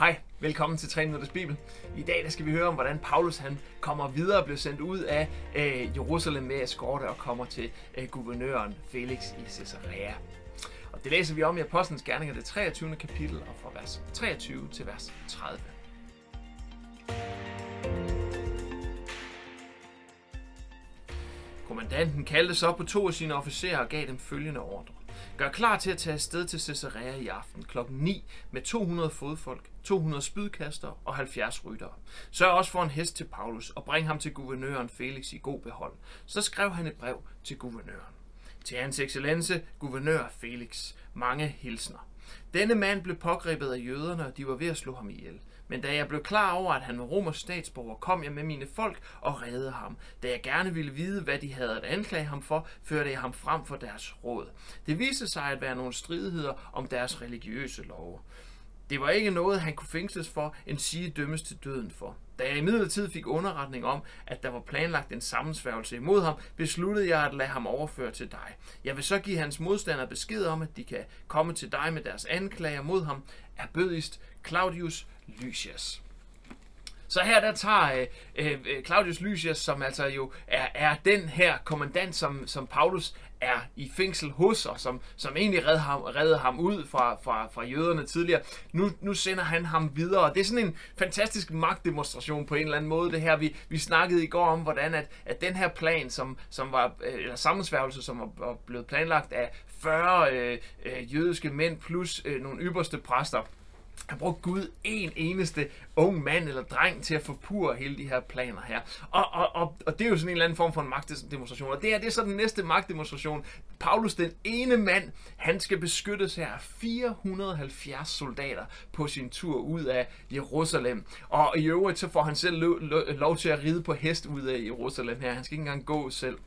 Hej, velkommen til 3 Minutters Bibel. I dag der skal vi høre om, hvordan Paulus han kommer videre og bliver sendt ud af øh, Jerusalem med eskorte og kommer til øh, guvernøren Felix i Caesarea. Og det læser vi om i Apostlenes Gerninger, det 23. kapitel, og fra vers 23 til vers 30. Kommandanten kaldte så på to af sine officerer og gav dem følgende ordre. Gør klar til at tage afsted til Caesarea i aften kl. 9 med 200 fodfolk, 200 spydkaster og 70 ryttere. Sørg også for en hest til Paulus og bring ham til guvernøren Felix i god behold. Så skrev han et brev til guvernøren. Til hans excellence, guvernør Felix, mange hilsner. Denne mand blev pågrebet af jøderne, og de var ved at slå ham ihjel. Men da jeg blev klar over, at han var romersk statsborger, kom jeg med mine folk og reddede ham. Da jeg gerne ville vide, hvad de havde at anklage ham for, førte jeg ham frem for deres råd. Det viste sig at være nogle stridigheder om deres religiøse love. Det var ikke noget, han kunne fængsles for, en sige dømmes til døden for. Da jeg i fik underretning om, at der var planlagt en sammensværgelse imod ham, besluttede jeg at lade ham overføre til dig. Jeg vil så give hans modstandere besked om, at de kan komme til dig med deres anklager mod ham, er bødigst Claudius Lysias. Så her der tager øh, øh, øh, Claudius Lysias, som altså jo er, er den her kommandant, som, som Paulus er i fængsel hos, og som, som egentlig redde ham, redde ham ud fra, fra, fra jøderne tidligere. Nu, nu sender han ham videre. Det er sådan en fantastisk magtdemonstration på en eller anden måde, det her. Vi, vi snakkede i går om, hvordan at, at den her plan, som, som var, øh, eller sammensværgelse, som var blevet planlagt af 40 øh, øh, jødiske mænd plus øh, nogle ypperste præster, han brugte Gud en eneste ung mand eller dreng til at forpure hele de her planer her. Og, og, og, og det er jo sådan en eller anden form for en magtdemonstration. Og det er, det er så den næste magtdemonstration. Paulus, den ene mand, han skal beskyttes her af 470 soldater på sin tur ud af Jerusalem. Og i øvrigt så får han selv lov, lov til at ride på hest ud af Jerusalem her. Han skal ikke engang gå selv.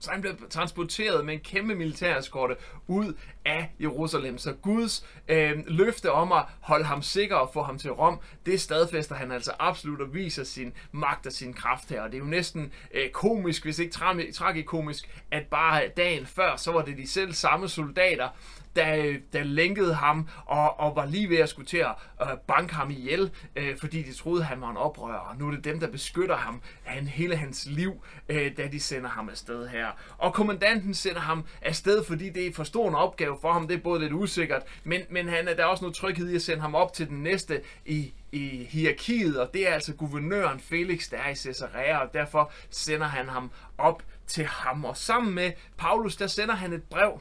Så han blev transporteret med en kæmpe militæreskorte ud af Jerusalem. Så Guds øh, løfte om at holde ham sikker og få ham til Rom, det stadfæster han altså absolut og viser sin magt og sin kraft her. Og det er jo næsten øh, komisk, hvis ikke tragikomisk, at bare dagen før, så var det de selv samme soldater, der, der lænkede ham og, og var lige ved at skulle til at øh, banke ham ihjel, øh, fordi de troede, han var en oprører. Og nu er det dem, der beskytter ham han, hele hans liv, øh, da de sender ham afsted her. Og kommandanten sender ham afsted, fordi det er for stor en opgave for ham. Det er både lidt usikkert, men, men han, er der er også noget tryghed i at sende ham op til den næste i, i hierarkiet, og det er altså guvernøren Felix, der er i Caesarea, og derfor sender han ham op til ham. Og sammen med Paulus, der sender han et brev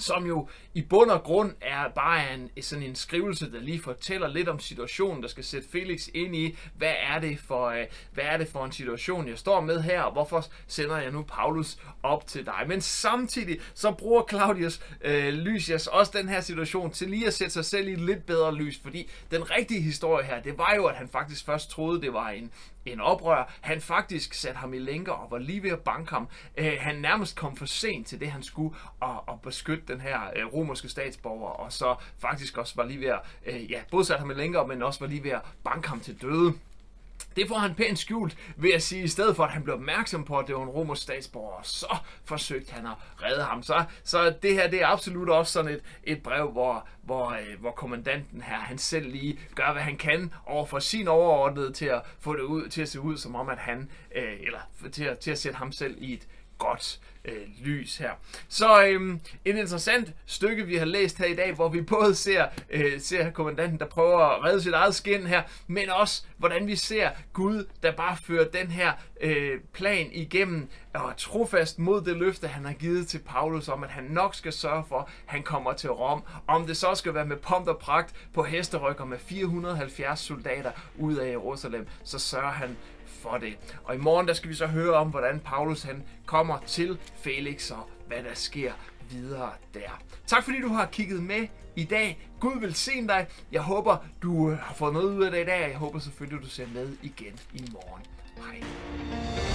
som jo i bund og grund er bare en, sådan en skrivelse, der lige fortæller lidt om situationen, der skal sætte Felix ind i, hvad er det for, øh, hvad er det for en situation, jeg står med her, og hvorfor sender jeg nu Paulus op til dig. Men samtidig så bruger Claudius øh, Lysias også den her situation til lige at sætte sig selv i et lidt bedre lys, fordi den rigtige historie her, det var jo, at han faktisk først troede, det var en, en oprør. Han faktisk satte ham i lænker og var lige ved at banke ham. Øh, han nærmest kom for sent til det, han skulle, og, og beskytte den her øh, romerske statsborger, og så faktisk også var lige ved at, øh, ja, både satte ham i lænker, men også var lige ved at banke ham til døde. Det får han pænt skjult ved at sige, i stedet for at han blev opmærksom på, at det var en romersk statsborger, så forsøgte han at redde ham. Så, så det her det er absolut også sådan et, et brev, hvor, hvor, øh, hvor kommandanten her, han selv lige gør, hvad han kan over for sin overordnede til at få det ud til at se ud, som om at han, øh, eller til at, til at sætte ham selv i et godt øh, lys her. Så øhm, et interessant stykke, vi har læst her i dag, hvor vi både ser, øh, ser kommandanten, der prøver at redde sit eget skin her, men også hvordan vi ser Gud, der bare fører den her øh, plan igennem og er trofast mod det løfte, han har givet til Paulus om, at han nok skal sørge for, at han kommer til Rom. Om det så skal være med pomp og pragt på hesterykker med 470 soldater ud af Jerusalem, så sørger han for det. Og i morgen der skal vi så høre om, hvordan Paulus han kommer til Felix og hvad der sker videre der. Tak fordi du har kigget med i dag. Gud vil se dig. Jeg håber, du øh, har fået noget ud af det i dag, og jeg håber selvfølgelig, du ser med igen i morgen. Hej.